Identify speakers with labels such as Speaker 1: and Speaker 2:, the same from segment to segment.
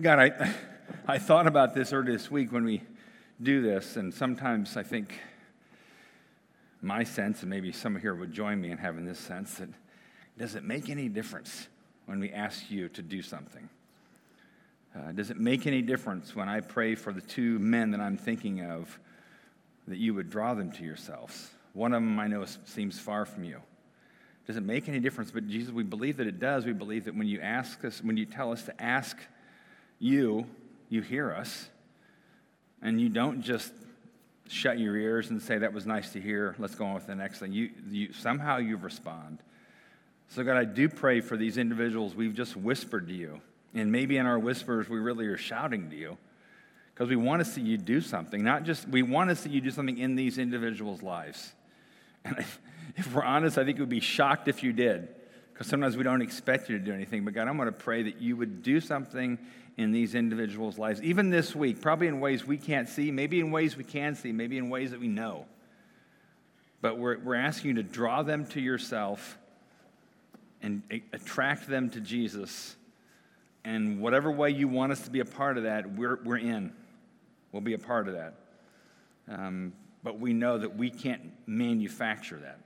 Speaker 1: God, I, I thought about this earlier this week when we do this, and sometimes I think my sense, and maybe some of here would join me in having this sense, that does it make any difference when we ask you to do something? Uh, does it make any difference when I pray for the two men that I'm thinking of that you would draw them to yourselves? One of them I know seems far from you. Does it make any difference? But Jesus, we believe that it does. We believe that when you ask us, when you tell us to ask you, you hear us. And you don't just shut your ears and say, that was nice to hear, let's go on with the next thing. You, you, somehow you respond. So, God, I do pray for these individuals we've just whispered to you. And maybe in our whispers, we really are shouting to you because we want to see you do something. Not just, we want to see you do something in these individuals' lives. And if, if we're honest, I think we'd be shocked if you did because sometimes we don't expect you to do anything. But God, I'm going to pray that you would do something in these individuals' lives, even this week, probably in ways we can't see, maybe in ways we can see, maybe in ways that we know. But we're, we're asking you to draw them to yourself and attract them to Jesus. And whatever way you want us to be a part of that, we're, we're in. We'll be a part of that. Um, but we know that we can't manufacture that.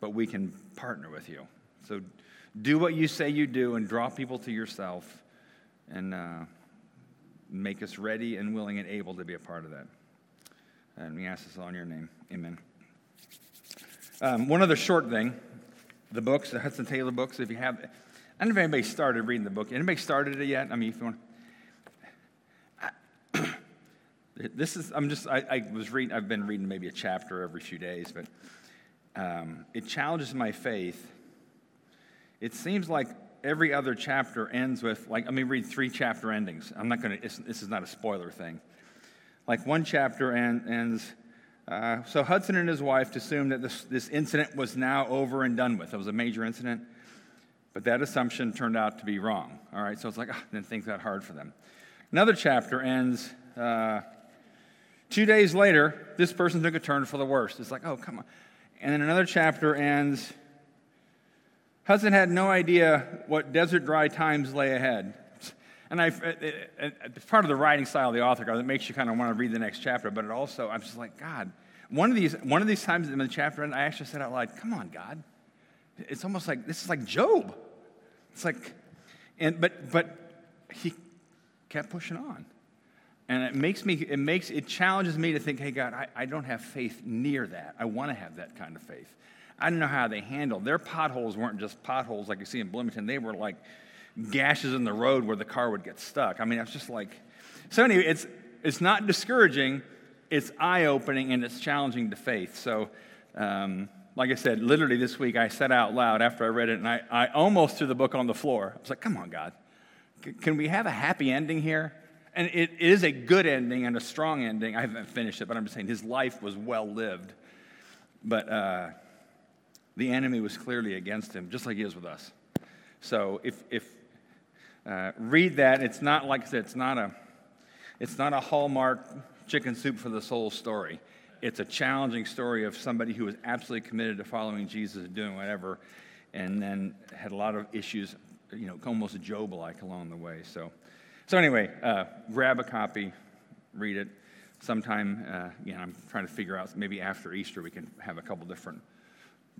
Speaker 1: But we can partner with you. So do what you say you do and draw people to yourself and uh, make us ready and willing and able to be a part of that. And we ask this all in your name. Amen. Um, one other short thing the books, the Hudson Taylor books, if you have, I don't know if anybody started reading the book. Anybody started it yet? I mean, if you want. this is, I'm just, I, I, was reading, I've been reading maybe a chapter every few days, but um, it challenges my faith. It seems like every other chapter ends with, like, let me read three chapter endings. I'm not going to, this is not a spoiler thing. Like, one chapter end, ends, uh, so Hudson and his wife assumed that this, this incident was now over and done with. It was a major incident, but that assumption turned out to be wrong. All right, so it's like, oh, didn't think that hard for them. Another chapter ends, uh, two days later, this person took a turn for the worst. It's like, oh, come on. And then another chapter ends, Hudson had no idea what desert dry times lay ahead. And I, it's part of the writing style of the author, it makes you kind of want to read the next chapter, but it also, I'm just like, God, one of these, one of these times in the chapter, and I actually said out loud, come on, God. It's almost like, this is like Job. It's like, and, but, but he kept pushing on. And it makes me, it makes, it challenges me to think, hey, God, I, I don't have faith near that. I want to have that kind of faith. I don't know how they handled. Their potholes weren't just potholes like you see in Bloomington. They were like gashes in the road where the car would get stuck. I mean, it's just like. So anyway, it's it's not discouraging. It's eye opening and it's challenging to faith. So. Um, like I said, literally this week I said out loud after I read it, and I, I almost threw the book on the floor. I was like, come on, God. C- can we have a happy ending here? And it is a good ending and a strong ending. I haven't finished it, but I'm just saying his life was well lived. But uh, the enemy was clearly against him, just like he is with us. So if, if uh, read that, it's not like I said, it's not a, it's not a hallmark chicken soup for the soul story. It's a challenging story of somebody who was absolutely committed to following Jesus and doing whatever, and then had a lot of issues, you know, almost Job-like along the way. So, so anyway, uh, grab a copy, read it. Sometime, uh, you know, I'm trying to figure out maybe after Easter we can have a couple different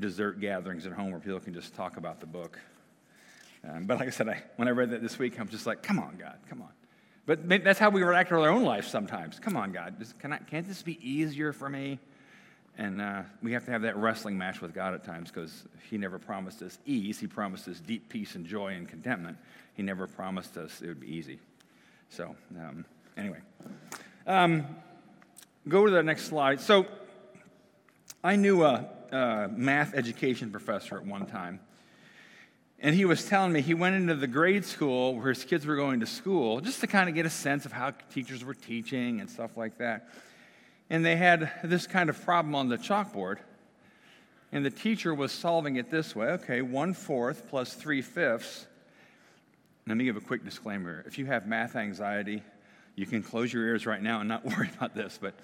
Speaker 1: dessert gatherings at home where people can just talk about the book. Um, but like I said, I, when I read that this week, I'm just like, come on, God, come on. But that's how we react to our own life sometimes. Come on, God, just, can I, can't this be easier for me? And uh, we have to have that wrestling match with God at times because He never promised us ease. He promised us deep peace and joy and contentment. He never promised us it would be easy. So, um, anyway, um, go to the next slide. So, I knew a, uh, math education professor at one time. And he was telling me he went into the grade school where his kids were going to school just to kind of get a sense of how teachers were teaching and stuff like that. And they had this kind of problem on the chalkboard. And the teacher was solving it this way okay, one fourth plus three fifths. Let me give a quick disclaimer. If you have math anxiety, you can close your ears right now and not worry about this. But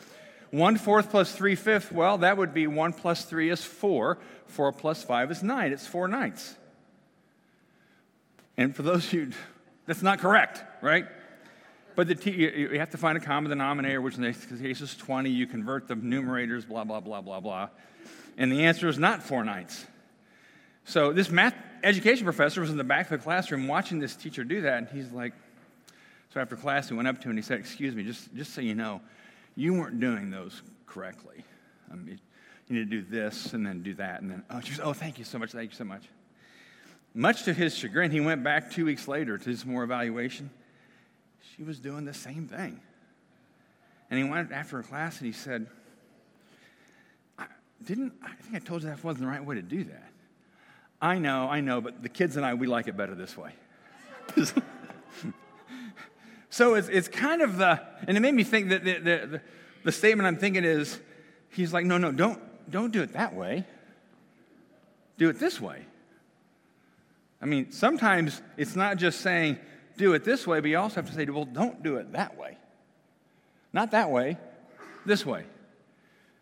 Speaker 1: one fourth plus three fifths, well, that would be one plus three is four. Four plus five is nine. It's four ninths. And for those you That's not correct, right? But the t- you have to find a common denominator, which in this case is 20. You convert the numerators, blah, blah, blah, blah, blah. And the answer is not four ninths. So this math education professor was in the back of the classroom watching this teacher do that, and he's like, so after class, he went up to him and he said, Excuse me, just, just so you know, you weren't doing those correctly. Um, mean, you need to do this and then do that. And then, oh, just, oh, thank you so much. Thank you so much. Much to his chagrin, he went back two weeks later to his more evaluation. She was doing the same thing. And he went after a class and he said, I didn't I think I told you that wasn't the right way to do that. I know, I know, but the kids and I, we like it better this way. so it's, it's kind of the, and it made me think that the, the, the, statement I'm thinking is, he's like, no, no, don't, don't do it that way. Do it this way. I mean, sometimes it's not just saying, do it this way, but you also have to say, well, don't do it that way. Not that way, this way.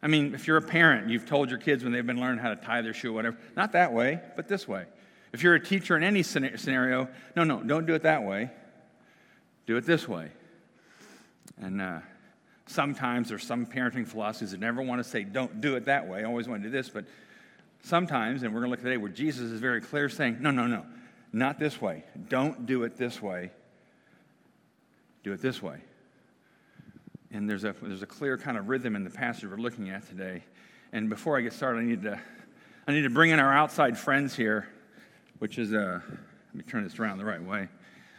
Speaker 1: I mean, if you're a parent, you've told your kids when they've been learning how to tie their shoe, or whatever, not that way, but this way. If you're a teacher in any scenario, no, no, don't do it that way. Do it this way. And uh, sometimes there's some parenting philosophies that never want to say, don't do it that way. I always want to do this. But sometimes, and we're going to look today where Jesus is very clear saying, no, no, no, not this way. Don't do it this way. Do it this way. And there's a, there's a clear kind of rhythm in the passage we're looking at today. And before I get started, I need to, I need to bring in our outside friends here, which is, uh, let me turn this around the right way.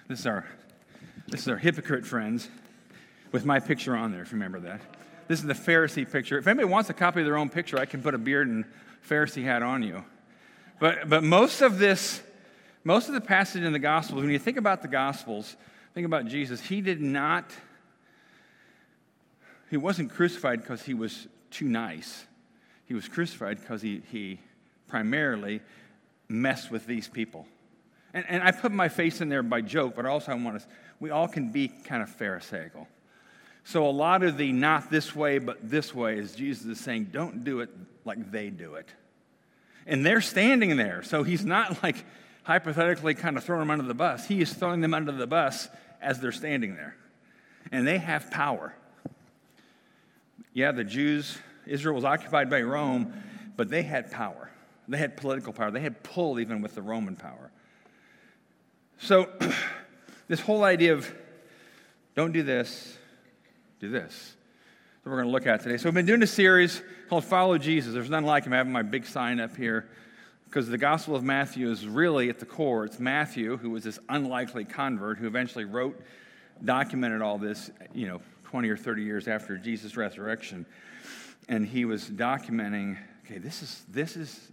Speaker 1: This is our, this is our hypocrite friends with my picture on there, if you remember that. This is the Pharisee picture. If anybody wants a copy of their own picture, I can put a beard and Pharisee hat on you. But, but most of this, most of the passage in the Gospels, when you think about the Gospels, think about Jesus, he did not he wasn't crucified because he was too nice. He was crucified because he, he primarily messed with these people. And, and I put my face in there by joke, but also I want to, we all can be kind of Pharisaical. So a lot of the not this way, but this way is Jesus is saying, don't do it like they do it. And they're standing there. So he's not like hypothetically kind of throwing them under the bus. He is throwing them under the bus as they're standing there. And they have power yeah, the Jews, Israel was occupied by Rome, but they had power. They had political power. They had pull even with the Roman power. So, this whole idea of don't do this, do this. So we're going to look at today. So we've been doing a series called Follow Jesus. There's none like him. I have my big sign up here because the Gospel of Matthew is really at the core. It's Matthew, who was this unlikely convert who eventually wrote, documented all this, you know, 20 or 30 years after Jesus' resurrection. And he was documenting, okay, this is, this is,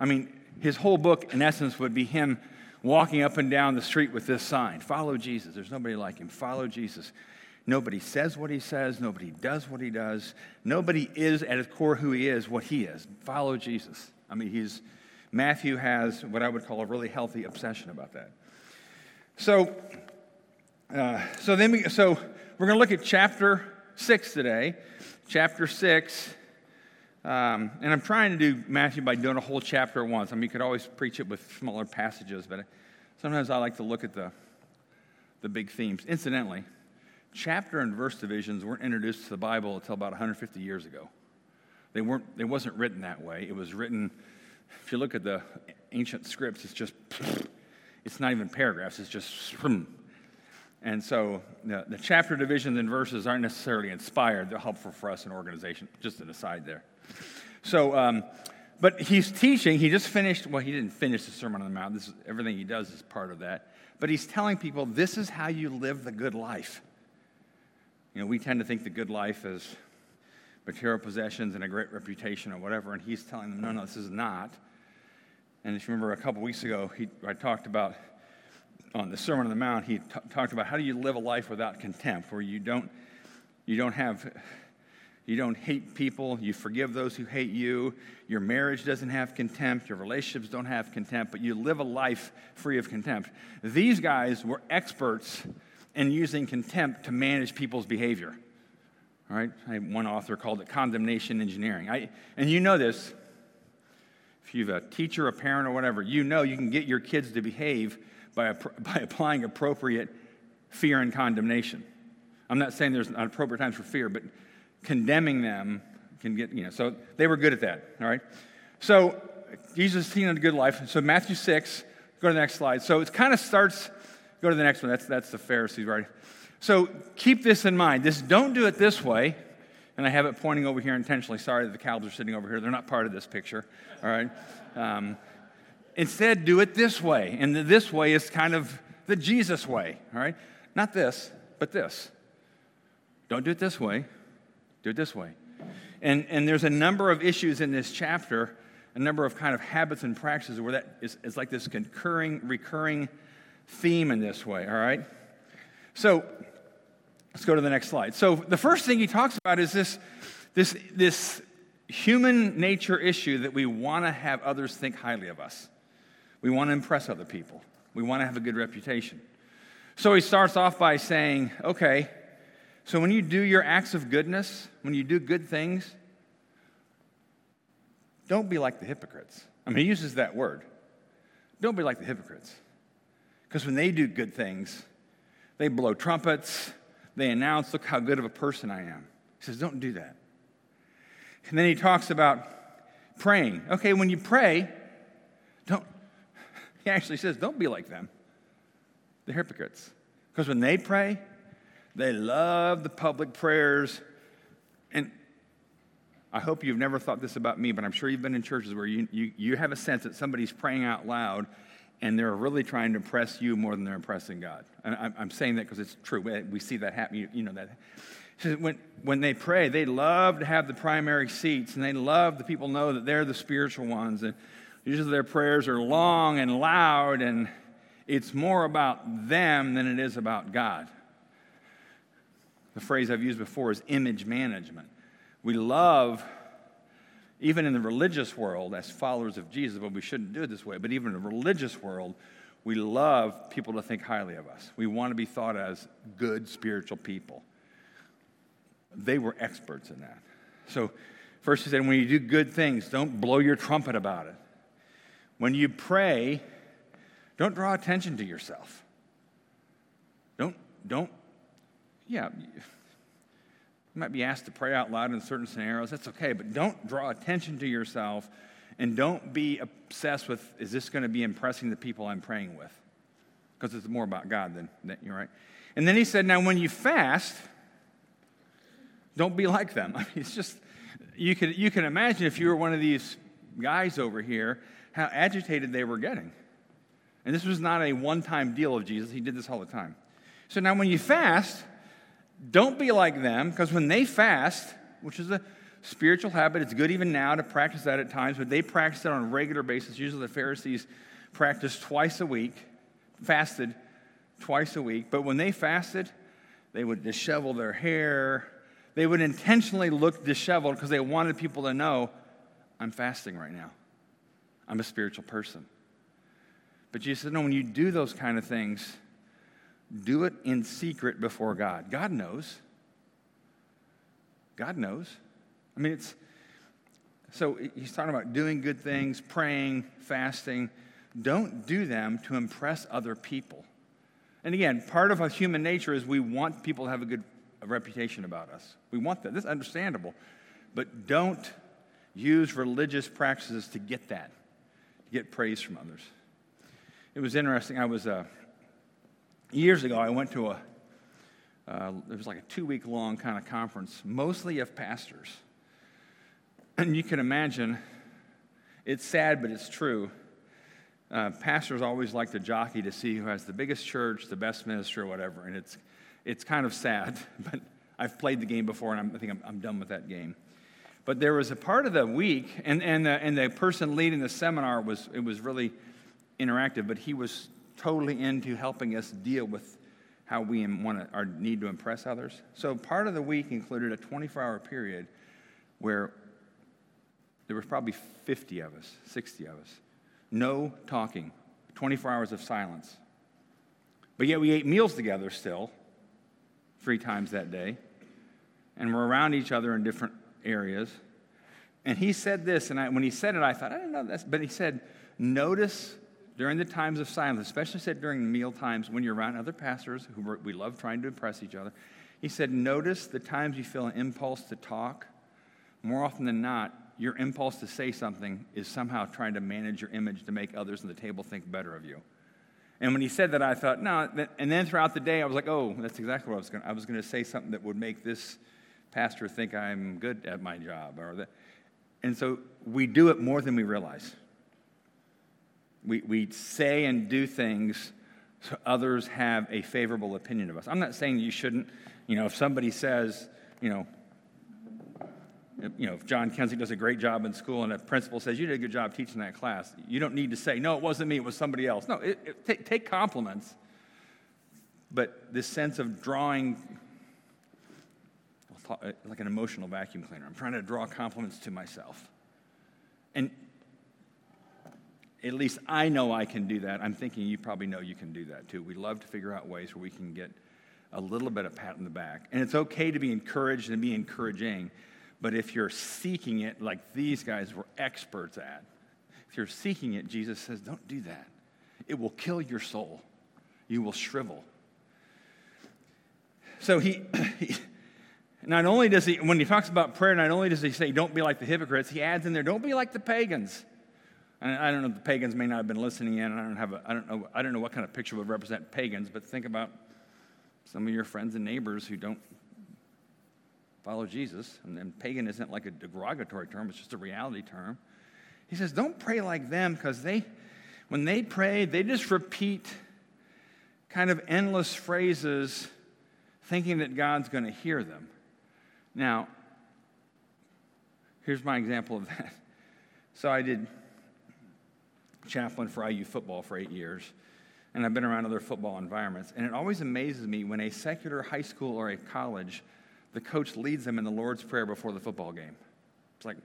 Speaker 1: I mean, his whole book, in essence, would be him walking up and down the street with this sign Follow Jesus. There's nobody like him. Follow Jesus. Nobody says what he says. Nobody does what he does. Nobody is at his core who he is, what he is. Follow Jesus. I mean, he's, Matthew has what I would call a really healthy obsession about that. So, uh, so then we, so we're going to look at chapter 6 today. Chapter 6. Um, and I'm trying to do Matthew by doing a whole chapter at once. I mean, you could always preach it with smaller passages, but sometimes I like to look at the, the big themes. Incidentally, chapter and verse divisions weren't introduced to the Bible until about 150 years ago. They weren't, it wasn't written that way. It was written, if you look at the ancient scripts, it's just, it's not even paragraphs, it's just and so the, the chapter divisions and verses aren't necessarily inspired. They're helpful for us in organization. Just an aside there. So, um, but he's teaching. He just finished, well, he didn't finish the Sermon on the Mount. This is, everything he does is part of that. But he's telling people this is how you live the good life. You know, we tend to think the good life is material possessions and a great reputation or whatever. And he's telling them, no, no, this is not. And if you remember a couple weeks ago, he, I talked about on the Sermon on the Mount, he t- talked about how do you live a life without contempt, where you don't, you don't have, you don't hate people, you forgive those who hate you, your marriage doesn't have contempt, your relationships don't have contempt, but you live a life free of contempt. These guys were experts in using contempt to manage people's behavior. All right, I, one author called it condemnation engineering. I, and you know this. If you've a teacher, a parent, or whatever, you know you can get your kids to behave by, by applying appropriate fear and condemnation. I'm not saying there's not appropriate times for fear, but condemning them can get, you know, so they were good at that, all right? So Jesus is seen a good life. So Matthew 6, go to the next slide. So it kind of starts, go to the next one. That's, that's the Pharisees, right? So keep this in mind. This don't do it this way. And I have it pointing over here intentionally. Sorry that the cows are sitting over here. They're not part of this picture. All right. Um, instead, do it this way. And the, this way is kind of the Jesus way. All right. Not this, but this. Don't do it this way. Do it this way. And, and there's a number of issues in this chapter, a number of kind of habits and practices where that is, is like this concurring, recurring theme in this way. All right. So let's go to the next slide. So the first thing he talks about is this, this, this human nature issue that we want to have others think highly of us. We want to impress other people. We want to have a good reputation. So he starts off by saying, okay, so when you do your acts of goodness, when you do good things, don't be like the hypocrites. I mean, he uses that word. Don't be like the hypocrites. Because when they do good things, they blow trumpets, they announce, look how good of a person I am. He says, don't do that. And then he talks about praying. Okay, when you pray, don't, he actually says, don't be like them, the hypocrites. Because when they pray, they love the public prayers. And I hope you've never thought this about me, but I'm sure you've been in churches where you, you, you have a sense that somebody's praying out loud and they're really trying to impress you more than they're impressing God. And I'm saying that because it's true. Eh, we see that happen. You, you know that. When, when they pray, they love to have the primary seats, and they love the people know that they're the spiritual ones. And usually their prayers are long and loud, and it's more about them than it is about God. The phrase I've used before is image management. We love even in the religious world, as followers of Jesus, but we shouldn't do it this way, but even in the religious world, we love people to think highly of us. We want to be thought as good spiritual people. They were experts in that. So, first he said, when you do good things, don't blow your trumpet about it. When you pray, don't draw attention to yourself. Don't, don't, yeah you might be asked to pray out loud in certain scenarios. That's okay, but don't draw attention to yourself and don't be obsessed with, is this going to be impressing the people I'm praying with? Because it's more about God than, than you're right. And then he said, now when you fast, don't be like them. I mean, it's just, you can, you can imagine if you were one of these guys over here, how agitated they were getting. And this was not a one time deal of Jesus, he did this all the time. So now when you fast, don't be like them, because when they fast, which is a spiritual habit, it's good even now to practice that at times, but they practice it on a regular basis. Usually the Pharisees practiced twice a week, fasted twice a week. But when they fasted, they would dishevel their hair. They would intentionally look disheveled because they wanted people to know, I'm fasting right now. I'm a spiritual person. But Jesus said, no, when you do those kind of things, do it in secret before God. God knows. God knows. I mean, it's so he's talking about doing good things, praying, fasting. Don't do them to impress other people. And again, part of our human nature is we want people to have a good reputation about us. We want that. This is understandable. But don't use religious practices to get that, to get praise from others. It was interesting. I was. Uh, years ago, I went to a, uh, it was like a two week long kind of conference, mostly of pastors. And you can imagine, it's sad, but it's true. Uh, pastors always like to jockey to see who has the biggest church, the best ministry, or whatever. And it's, it's kind of sad, but I've played the game before, and I'm, i think I'm, I'm, done with that game. But there was a part of the week, and, and, the, and the person leading the seminar was, it was really interactive, but he was totally into helping us deal with how we want to, our need to impress others. So part of the week included a 24 hour period where there was probably 50 of us, 60 of us. No talking, 24 hours of silence. But yet we ate meals together still, three times that day, and we're around each other in different areas. And he said this, and I, when he said it, I thought, I don't know this, but he said, Notice during the times of silence, especially said during meal times when you're around other pastors who we love trying to impress each other. He said, Notice the times you feel an impulse to talk. More often than not, your impulse to say something is somehow trying to manage your image to make others at the table think better of you. And when he said that, I thought, no. And then throughout the day, I was like, oh, that's exactly what I was going to. I was going to say something that would make this pastor think I'm good at my job, or that. And so we do it more than we realize. We, we say and do things so others have a favorable opinion of us. I'm not saying you shouldn't, you know, if somebody says, you know, you know, if John Kenzie does a great job in school and a principal says, You did a good job teaching that class, you don't need to say, No, it wasn't me, it was somebody else. No, it, it, take, take compliments. But this sense of drawing, like an emotional vacuum cleaner, I'm trying to draw compliments to myself. And at least I know I can do that. I'm thinking you probably know you can do that too. We love to figure out ways where we can get a little bit of pat in the back. And it's okay to be encouraged and be encouraging, but if you're seeking it like these guys were experts at, if you're seeking it, Jesus says, don't do that. It will kill your soul. You will shrivel. So he, he not only does he, when he talks about prayer, not only does he say, don't be like the hypocrites, he adds in there, don't be like the pagans. I don't know, the pagans may not have been listening in, I don't have a, I don't know, I don't know what kind of picture would represent pagans, but think about some of your friends and neighbors who don't follow Jesus. And, and pagan isn't like a derogatory term, it's just a reality term. He says, don't pray like them because they, when they pray, they just repeat kind of endless phrases thinking that God's going to hear them. Now, here's my example of that. So I did chaplain for IU football for eight years, and I've been around other football environments. And it always amazes me when a secular high school or a college, the coach leads them in the Lord's Prayer before the football game. It's like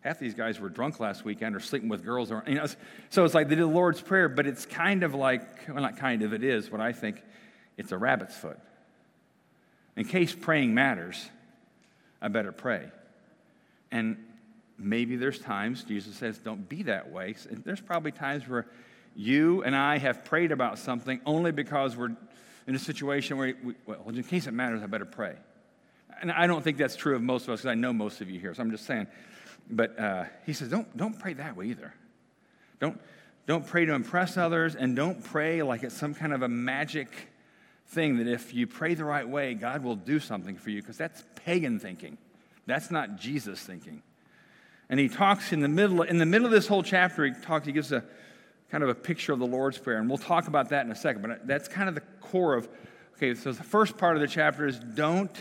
Speaker 1: half these guys were drunk last weekend or sleeping with girls, or you know. So it's like they did the Lord's Prayer, but it's kind of like well, not kind of. It is what I think. It's a rabbit's foot. In case praying matters, I better pray. And maybe there's times Jesus says, don't be that way. There's probably times where you and I have prayed about something only because we're in a situation where, we, well, in case it matters, I better pray. And I don't think that's true of most of us because I know most of you here, so I'm just saying. But uh, he says, don't, don't pray that way either. Don't, don't pray to impress others, and don't pray like it's some kind of a magic thing that if you pray the right way, God will do something for you, because that's pagan thinking. That's not Jesus thinking. And he talks in the middle, in the middle of this whole chapter, he talks, he gives a kind of a picture of the Lord's Prayer. And we'll talk about that in a second. But that's kind of the core of, okay, so the first part of the chapter is don't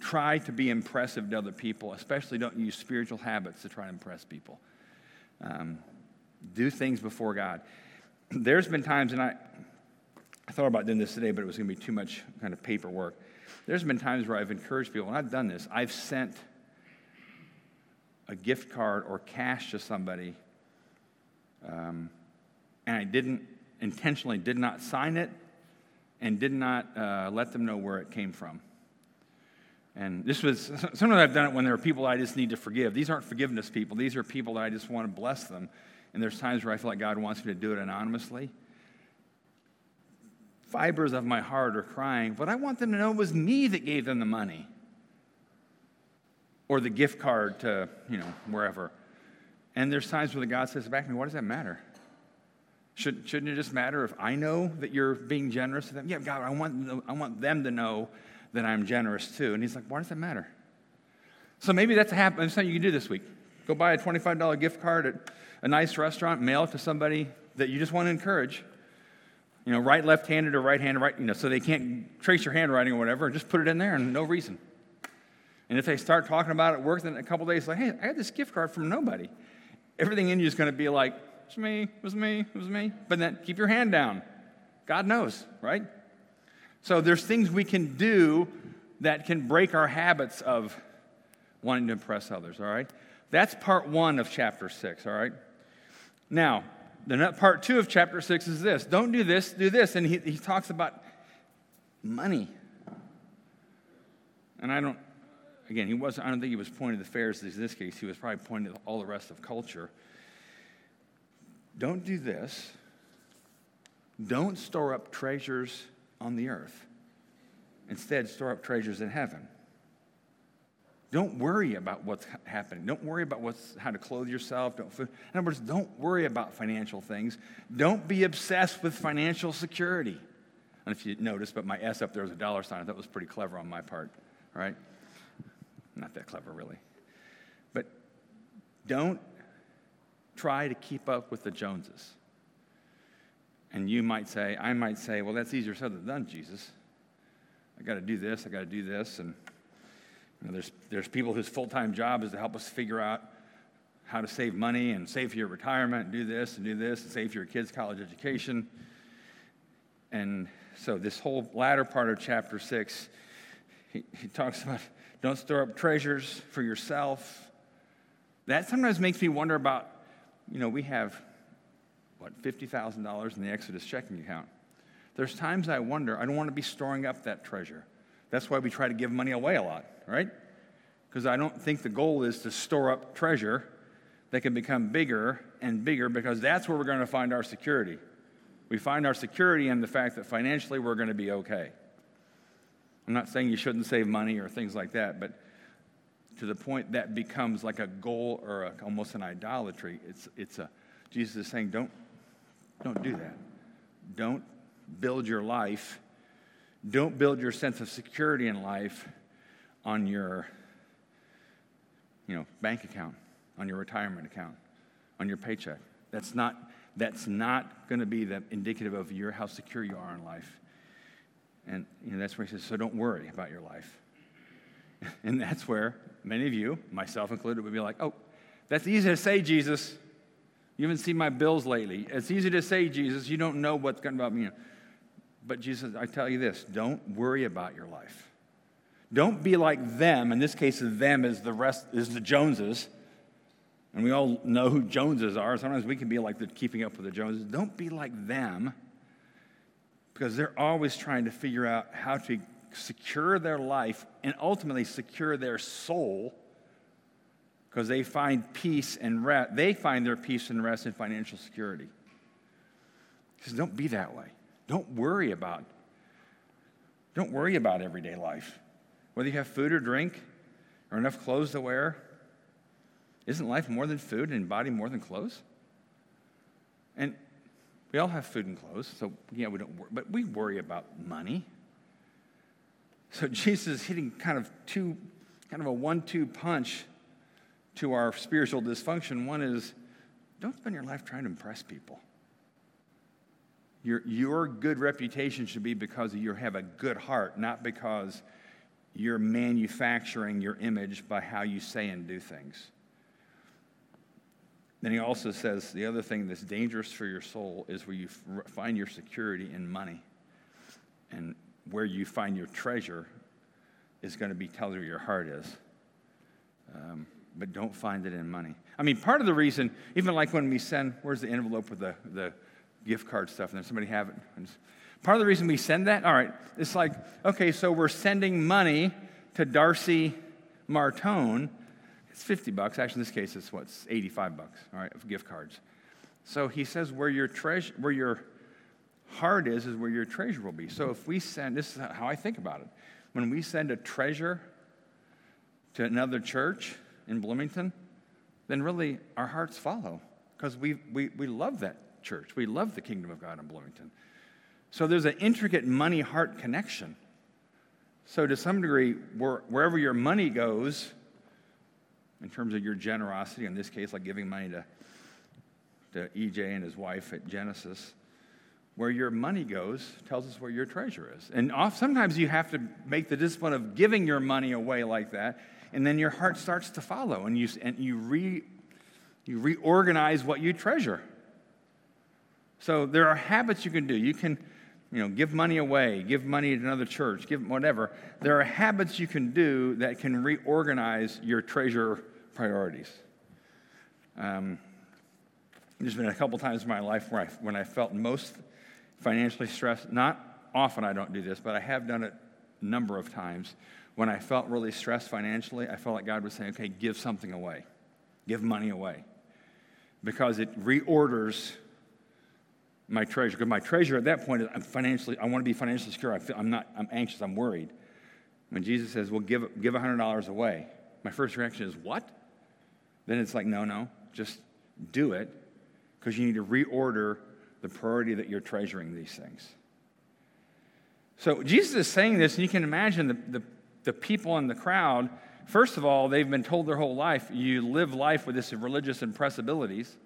Speaker 1: try to be impressive to other people, especially don't use spiritual habits to try to impress people. Um, do things before God. There's been times, and I, I thought about doing this today, but it was going to be too much kind of paperwork. There's been times where I've encouraged people, and I've done this. I've sent a gift card or cash to somebody, um, and I didn't intentionally did not sign it and did not uh, let them know where it came from. And this was sometimes I've done it when there are people I just need to forgive. These aren't forgiveness people. These are people that I just want to bless them. And there's times where I feel like God wants me to do it anonymously. Fibers of my heart are crying, but I want them to know it was me that gave them the money or the gift card to, you know, wherever. And there's times where the God says back to me, what does that matter? Should, shouldn't it just matter if I know that you're being generous to them? Yeah, God, I want, I want them to know that I'm generous too. And he's like, why does that matter? So maybe that's, a happen, something you can do this week. Go buy a $25 gift card at a nice restaurant, mail it to somebody that you just want to encourage. You know, right left handed or right handed, right, you know, so they can't trace your handwriting or whatever, just put it in there and no reason. And if they start talking about it at work, then a couple days, like, hey, I got this gift card from nobody. Everything in you is going to be like, it's me, it was me, it was me. But then keep your hand down. God knows, right? So there's things we can do that can break our habits of wanting to impress others, all right? That's part one of chapter six, all right? Now, the part two of chapter six is this don't do this, do this. And he, he talks about money. And I don't, Again, he was, I don't think he was pointing to the Pharisees in this case. He was probably pointing to all the rest of culture. Don't do this. don't store up treasures on the earth. Instead, store up treasures in heaven. Don't worry about what's happening. Don't worry about what's, how to clothe yourself. Don't, in other words, don't worry about financial things. Don't be obsessed with financial security. And if you notice, but my S up there was a dollar sign. I thought that was pretty clever on my part, right? Not that clever, really. But don't try to keep up with the Joneses. And you might say, I might say, well, that's easier said than done, Jesus. I got to do this, I got to do this. And you know, there's, there's people whose full time job is to help us figure out how to save money and save for your retirement and do this and do this and save for your kids' college education. And so, this whole latter part of chapter six, he, he talks about don't store up treasures for yourself. That sometimes makes me wonder about, you know, we have, what, $50,000 in the Exodus checking account. There's times I wonder, I don't want to be storing up that treasure. That's why we try to give money away a lot, right? Because I don't think the goal is to store up treasure that can become bigger and bigger because that's where we're going to find our security. We find our security in the fact that financially we're going to be okay. I'm not saying you shouldn't save money or things like that, but to the point that becomes like a goal or a, almost an idolatry, it's, it's a, Jesus is saying, don't, don't do that. Don't build your life don't build your sense of security in life on your you know, bank account, on your retirement account, on your paycheck. That's not, that's not going to be the indicative of your, how secure you are in life. And you know, that's where he says, so don't worry about your life. And that's where many of you, myself included, would be like, oh, that's easy to say, Jesus. You haven't seen my bills lately. It's easy to say, Jesus. You don't know what's going about me. But Jesus, I tell you this don't worry about your life. Don't be like them. In this case, them is the rest is the Joneses. And we all know who Joneses are. Sometimes we can be like the keeping up with the Joneses. Don't be like them because they're always trying to figure out how to secure their life and ultimately secure their soul because they find peace and rest. They find their peace and rest in financial security. He says, don't be that way. Don't worry about don't worry about everyday life. Whether you have food or drink or enough clothes to wear. Isn't life more than food and body more than clothes? And we all have food and clothes, so yeah, we don't worry, but we worry about money. So Jesus is hitting kind of two, kind of a one-two punch to our spiritual dysfunction. One is don't spend your life trying to impress people. Your, your good reputation should be because you have a good heart, not because you're manufacturing your image by how you say and do things. Then he also says the other thing that's dangerous for your soul is where you find your security in money. And where you find your treasure is going to be tell you where your heart is. Um, but don't find it in money. I mean, part of the reason, even like when we send, where's the envelope with the, the gift card stuff, and then somebody have it. Part of the reason we send that, all right, it's like, okay, so we're sending money to Darcy Martone. It's 50 bucks. Actually, in this case, it's what's 85 bucks, all right, of gift cards. So he says where your treasure, where your heart is, is where your treasure will be. So if we send, this is how I think about it. When we send a treasure to another church in Bloomington, then really our hearts follow because we, we, we love that church. We love the kingdom of God in Bloomington. So there's an intricate money heart connection. So, to some degree, wherever your money goes, in terms of your generosity, in this case, like giving money to, to EJ and his wife at Genesis, where your money goes tells us where your treasure is. And off, sometimes you have to make the discipline of giving your money away like that, and then your heart starts to follow, and you, and you, re, you reorganize what you treasure. So there are habits you can do. You can, you know, give money away, give money to another church, give whatever. There are habits you can do that can reorganize your treasure priorities. Um, there's been a couple times in my life where I, when I felt most financially stressed. Not often I don't do this, but I have done it a number of times. When I felt really stressed financially, I felt like God was saying, okay, give something away, give money away. Because it reorders my treasure. Because my treasure at that point is I'm financially, I want to be financially secure. I feel, I'm not, I'm anxious, I'm worried. When Jesus says, well, give, give $100 away, my first reaction is, what? Then it's like, no, no, just do it because you need to reorder the priority that you're treasuring these things. So Jesus is saying this, and you can imagine the, the, the people in the crowd. First of all, they've been told their whole life, you live life with this religious impressibilities.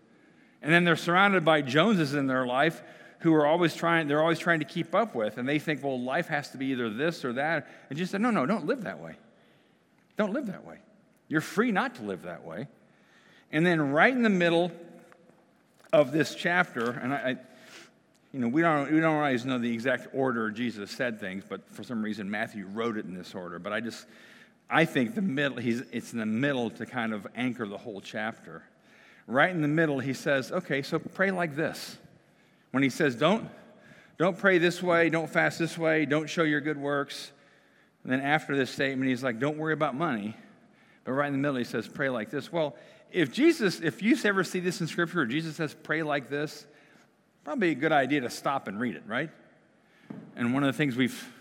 Speaker 1: And then they're surrounded by Joneses in their life who are always trying, they're always trying to keep up with. And they think, well, life has to be either this or that. And Jesus said, no, no, don't live that way. Don't live that way. You're free not to live that way. And then right in the middle of this chapter, and I, I you know, we don't, we don't always know the exact order Jesus said things, but for some reason Matthew wrote it in this order. But I just, I think the middle, he's, it's in the middle to kind of anchor the whole chapter. Right in the middle, he says, okay, so pray like this. When he says, don't, don't pray this way, don't fast this way, don't show your good works. And then after this statement, he's like, don't worry about money. But right in the middle, he says, pray like this. Well, if Jesus, if you ever see this in Scripture, where Jesus says, pray like this, probably a good idea to stop and read it, right? And one of the things we've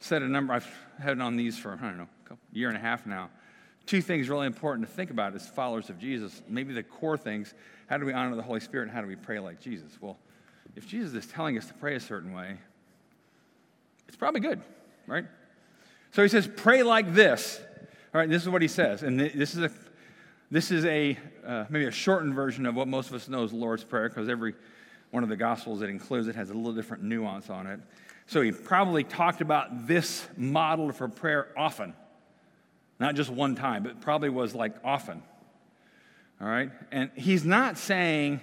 Speaker 1: said a number, I've had on these for, I don't know, a year and a half now. Two things really important to think about as followers of Jesus. Maybe the core things how do we honor the Holy Spirit and how do we pray like Jesus? Well, if Jesus is telling us to pray a certain way, it's probably good, right? So he says, pray like this. All right, this is what he says. And this is a this is a uh, maybe a shortened version of what most of us know as Lord's Prayer, because every one of the Gospels that includes it has a little different nuance on it. So he probably talked about this model for prayer often, not just one time, but probably was like often. All right, and he's not saying.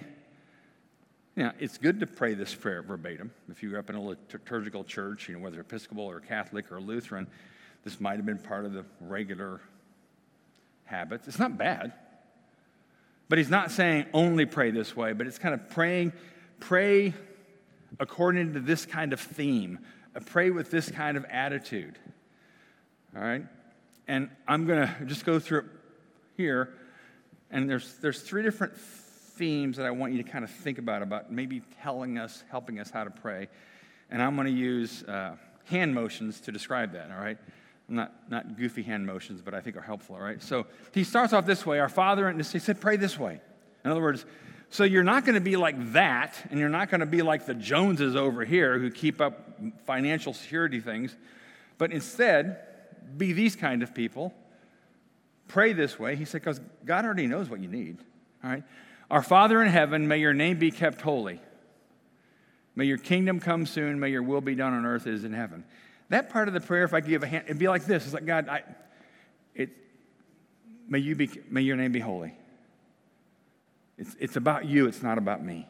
Speaker 1: You know, it's good to pray this prayer verbatim. If you grew up in a liturgical church, you know, whether Episcopal or Catholic or Lutheran, this might have been part of the regular habits. It's not bad. But he's not saying only pray this way, but it's kind of praying, pray according to this kind of theme, uh, pray with this kind of attitude. All right? And I'm going to just go through it here. And there's, there's three different themes that I want you to kind of think about, about maybe telling us, helping us how to pray. And I'm going to use uh, hand motions to describe that, all right? not, not goofy hand motions, but I think are helpful, all right? So he starts off this way Our Father, and he said, pray this way. In other words, so you're not going to be like that, and you're not going to be like the Joneses over here who keep up financial security things, but instead, be these kind of people. Pray this way. He said, because God already knows what you need, all right? Our Father in heaven, may your name be kept holy. May your kingdom come soon. May your will be done on earth as in heaven. That part of the prayer, if I could give a hand, it'd be like this. It's like, God, I, it, may, you be, may your name be holy. It's, it's about you, it's not about me.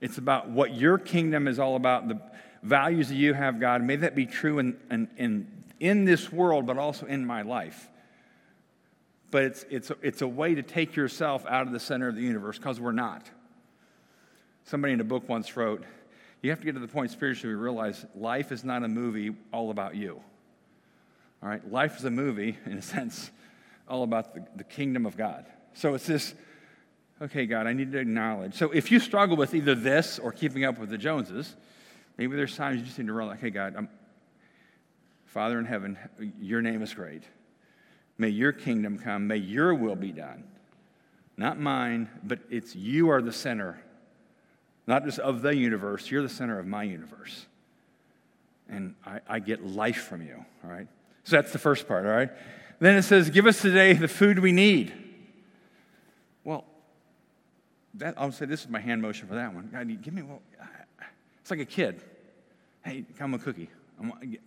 Speaker 1: It's about what your kingdom is all about, the values that you have, God. May that be true in, in, in, in this world, but also in my life. But it's, it's, it's a way to take yourself out of the center of the universe because we're not. Somebody in a book once wrote, you have to get to the point spiritually we realize life is not a movie all about you. All right? Life is a movie, in a sense, all about the, the kingdom of God. So it's this, okay, God, I need to acknowledge. So if you struggle with either this or keeping up with the Joneses, maybe there's times you just need to realize, okay, God, I'm, Father in heaven, your name is great. May your kingdom come. May your will be done. Not mine, but it's you are the center not just of the universe, you're the center of my universe. And I, I get life from you, all right? So that's the first part, all right? Then it says, Give us today the food we need. Well, that, I'll say this is my hand motion for that one. God, give me, well, it's like a kid. Hey, come a cookie.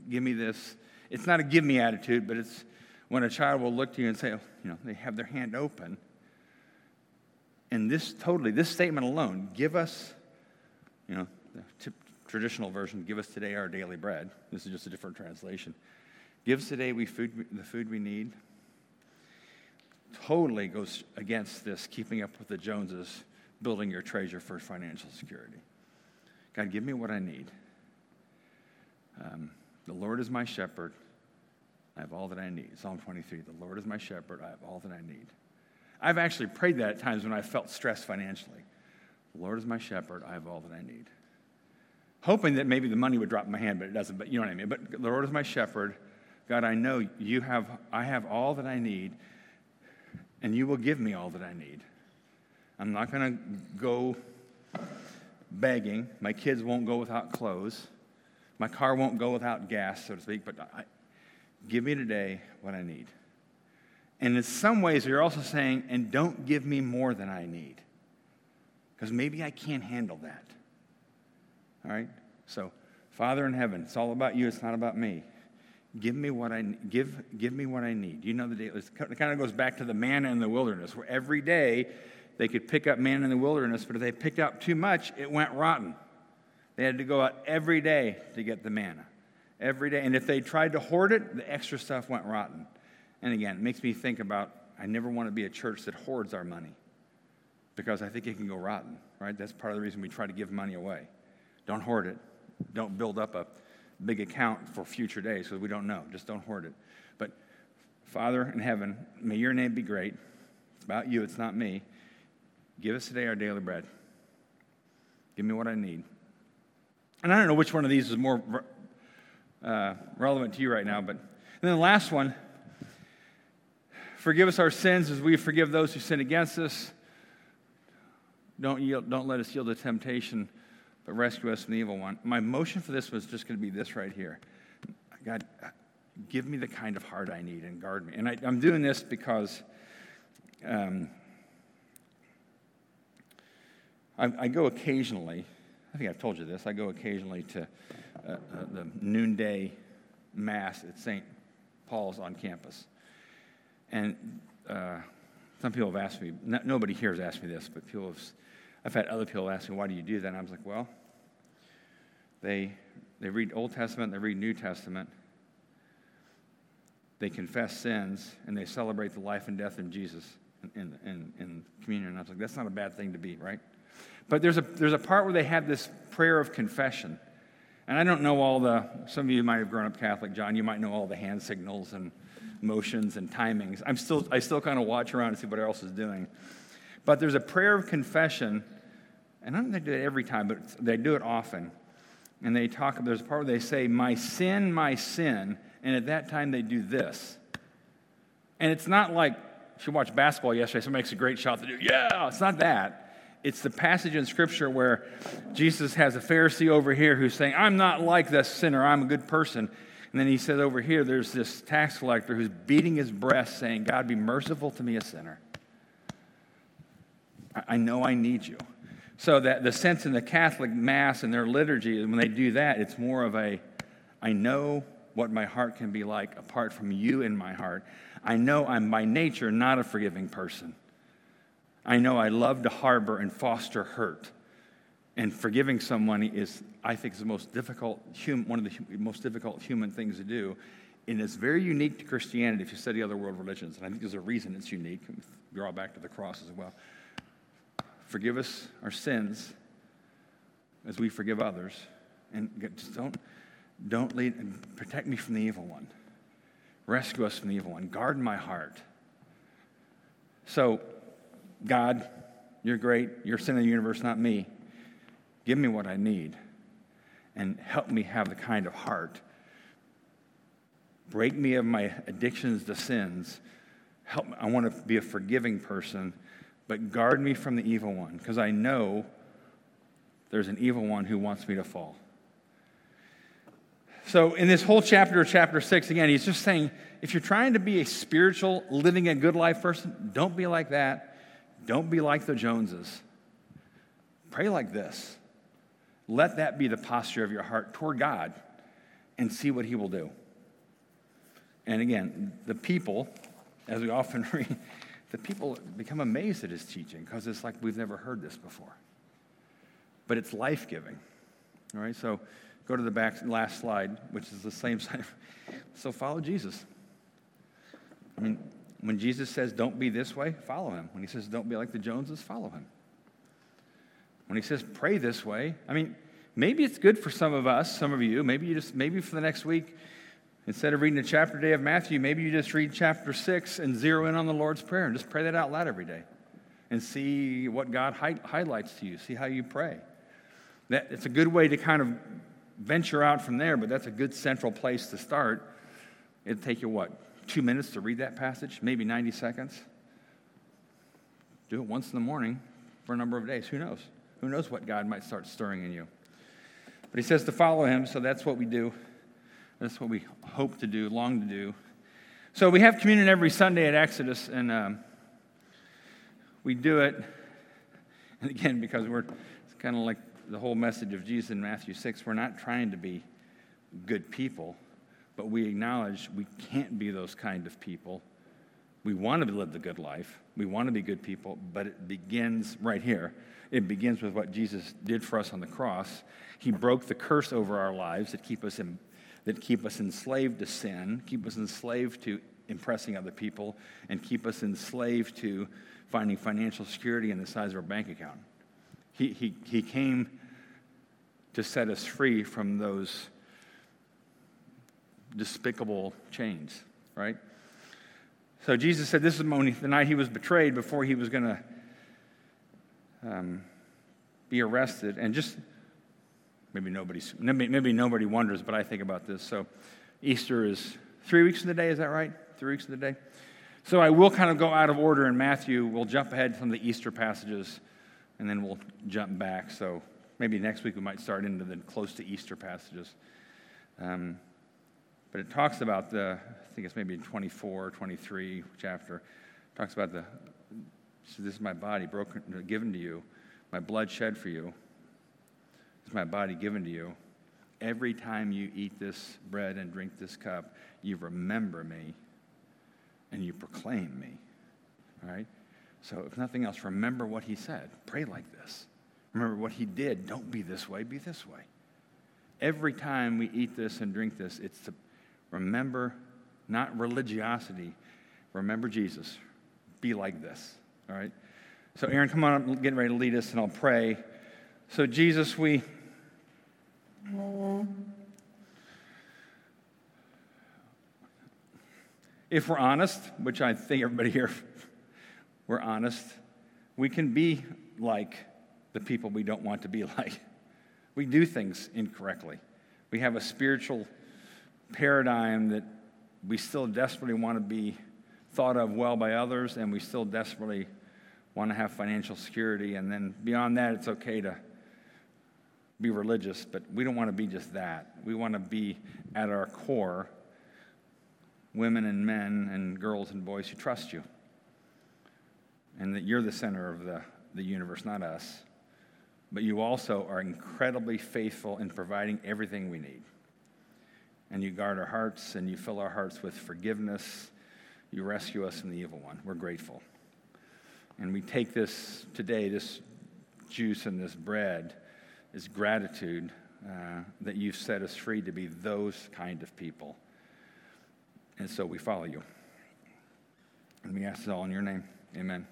Speaker 1: Give me this. It's not a give me attitude, but it's when a child will look to you and say, oh, you know, they have their hand open. And this totally, this statement alone, give us you know, the t- traditional version, give us today our daily bread. This is just a different translation. Give us today we food, the food we need. Totally goes against this keeping up with the Joneses, building your treasure for financial security. God, give me what I need. Um, the Lord is my shepherd. I have all that I need. Psalm 23 The Lord is my shepherd. I have all that I need. I've actually prayed that at times when I felt stressed financially. The Lord is my shepherd. I have all that I need. hoping that maybe the money would drop in my hand, but it doesn't. But you know what I mean. But the Lord is my shepherd. God, I know you have, I have all that I need, and you will give me all that I need. I'm not going to go begging. My kids won't go without clothes. My car won't go without gas, so to speak, but I, give me today what I need. And in some ways, you're also saying, and don't give me more than I need. Because maybe I can't handle that. All right? So, Father in heaven, it's all about you, it's not about me. Give me what I give, give me what I need. You know the day it kind of goes back to the manna in the wilderness, where every day they could pick up manna in the wilderness, but if they picked up too much, it went rotten. They had to go out every day to get the manna. Every day. And if they tried to hoard it, the extra stuff went rotten. And again, it makes me think about I never want to be a church that hoards our money because I think it can go rotten, right? That's part of the reason we try to give money away. Don't hoard it. Don't build up a big account for future days because we don't know. Just don't hoard it. But Father in heaven, may your name be great. It's about you, it's not me. Give us today our daily bread. Give me what I need. And I don't know which one of these is more uh, relevant to you right now, but and then the last one forgive us our sins as we forgive those who sin against us. Don't, yield, don't let us yield to temptation, but rescue us from the evil one. My motion for this was just going to be this right here God, give me the kind of heart I need and guard me. And I, am doing this because um, I, I go occasionally I think I've told you this. I go occasionally to uh, uh, the noonday mass at St. Paul's on campus. And uh, some people have asked me, nobody here has asked me this, but people have, I've had other people ask me, why do you do that? And I was like, well, they, they read Old Testament, they read New Testament, they confess sins, and they celebrate the life and death of Jesus in, in, in communion. And I was like, that's not a bad thing to be, right? But there's a, there's a part where they have this prayer of confession. And I don't know all the, some of you might have grown up Catholic, John, you might know all the hand signals and motions and timings. I'm still, I still kind of watch around and see what else is doing. But there's a prayer of confession, and I don't think they do it every time, but they do it often. And they talk, there's a part where they say, My sin, my sin. And at that time, they do this. And it's not like, she watched basketball yesterday, somebody makes a great shot to do, yeah, it's not that it's the passage in Scripture where Jesus has a Pharisee over here who's saying, I'm not like this sinner, I'm a good person. And then he says over here, there's this tax collector who's beating his breast saying, God, be merciful to me, a sinner. I know I need you. So that the sense in the Catholic Mass and their liturgy, when they do that, it's more of a, I know what my heart can be like apart from you in my heart. I know I'm by nature not a forgiving person. I know I love to harbor and foster hurt. And forgiving someone is, I think, is the most difficult, one of the most difficult human things to do. And it's very unique to Christianity if you study other world religions. And I think there's a reason it's unique. Draw back to the cross as well. Forgive us our sins as we forgive others. And just don't, don't lead, and protect me from the evil one. Rescue us from the evil one. Guard my heart. So, God, you're great. You're of the universe, not me. Give me what I need and help me have the kind of heart. Break me of my addictions to sins. Help me. I want to be a forgiving person, but guard me from the evil one because I know there's an evil one who wants me to fall. So, in this whole chapter, chapter six, again, he's just saying if you're trying to be a spiritual, living a good life person, don't be like that. Don't be like the Joneses. Pray like this. Let that be the posture of your heart toward God and see what He will do. And again, the people, as we often read, the people become amazed at His teaching because it's like we've never heard this before. But it's life giving. All right, so go to the back last slide, which is the same slide. So follow Jesus. I mean, when Jesus says, don't be this way, follow him. When he says, don't be like the Joneses, follow him. When he says, pray this way, I mean, maybe it's good for some of us, some of you. Maybe you just, maybe for the next week, instead of reading a chapter day of Matthew, maybe you just read chapter six and zero in on the Lord's Prayer and just pray that out loud every day and see what God hi- highlights to you, see how you pray. that, it's a good way to kind of venture out from there, but that's a good central place to start. It'd take you, what, two minutes to read that passage? Maybe 90 seconds? Do it once in the morning for a number of days. Who knows? Who knows what God might start stirring in you? But he says to follow him, so that's what we do. That's what we hope to do, long to do. So we have communion every Sunday at Exodus, and um, we do it, and again, because we're kind of like the whole message of Jesus in Matthew 6, we're not trying to be good people, but we acknowledge we can't be those kind of people. We want to live the good life. We want to be good people, but it begins right here. It begins with what Jesus did for us on the cross. He broke the curse over our lives that keep us in, that keep us enslaved to sin, keep us enslaved to impressing other people, and keep us enslaved to finding financial security in the size of our bank account. He, he, he came to set us free from those despicable chains, right? So Jesus said this is the night he was betrayed before he was going to um, be arrested. And just maybe nobody's maybe, maybe nobody wonders, but I think about this. So Easter is three weeks in the day. Is that right? Three weeks in the day. So I will kind of go out of order in Matthew. We'll jump ahead some of the Easter passages, and then we'll jump back. So maybe next week we might start into the close to Easter passages. Um, but it talks about the, I think it's maybe 24, 23 chapter, talks about the, so this is my body broken, given to you, my blood shed for you. This is my body given to you. Every time you eat this bread and drink this cup, you remember me and you proclaim me. All right? So, if nothing else, remember what he said. Pray like this. Remember what he did. Don't be this way, be this way. Every time we eat this and drink this, it's to remember not religiosity, remember Jesus. Be like this. All right? So, Aaron, come on up, getting ready to lead us, and I'll pray. So, Jesus, we. If we're honest, which I think everybody here, we're honest, we can be like the people we don't want to be like. We do things incorrectly. We have a spiritual paradigm that we still desperately want to be thought of well by others, and we still desperately want to have financial security. And then beyond that, it's okay to be religious, but we don't want to be just that. We want to be at our core women and men and girls and boys who trust you. And that you're the center of the, the universe, not us but you also are incredibly faithful in providing everything we need. And you guard our hearts and you fill our hearts with forgiveness. You rescue us from the evil one. We're grateful. And we take this today, this juice and this bread, is gratitude uh, that you've set us free to be those kind of people. And so we follow you. And we ask it all in your name. Amen.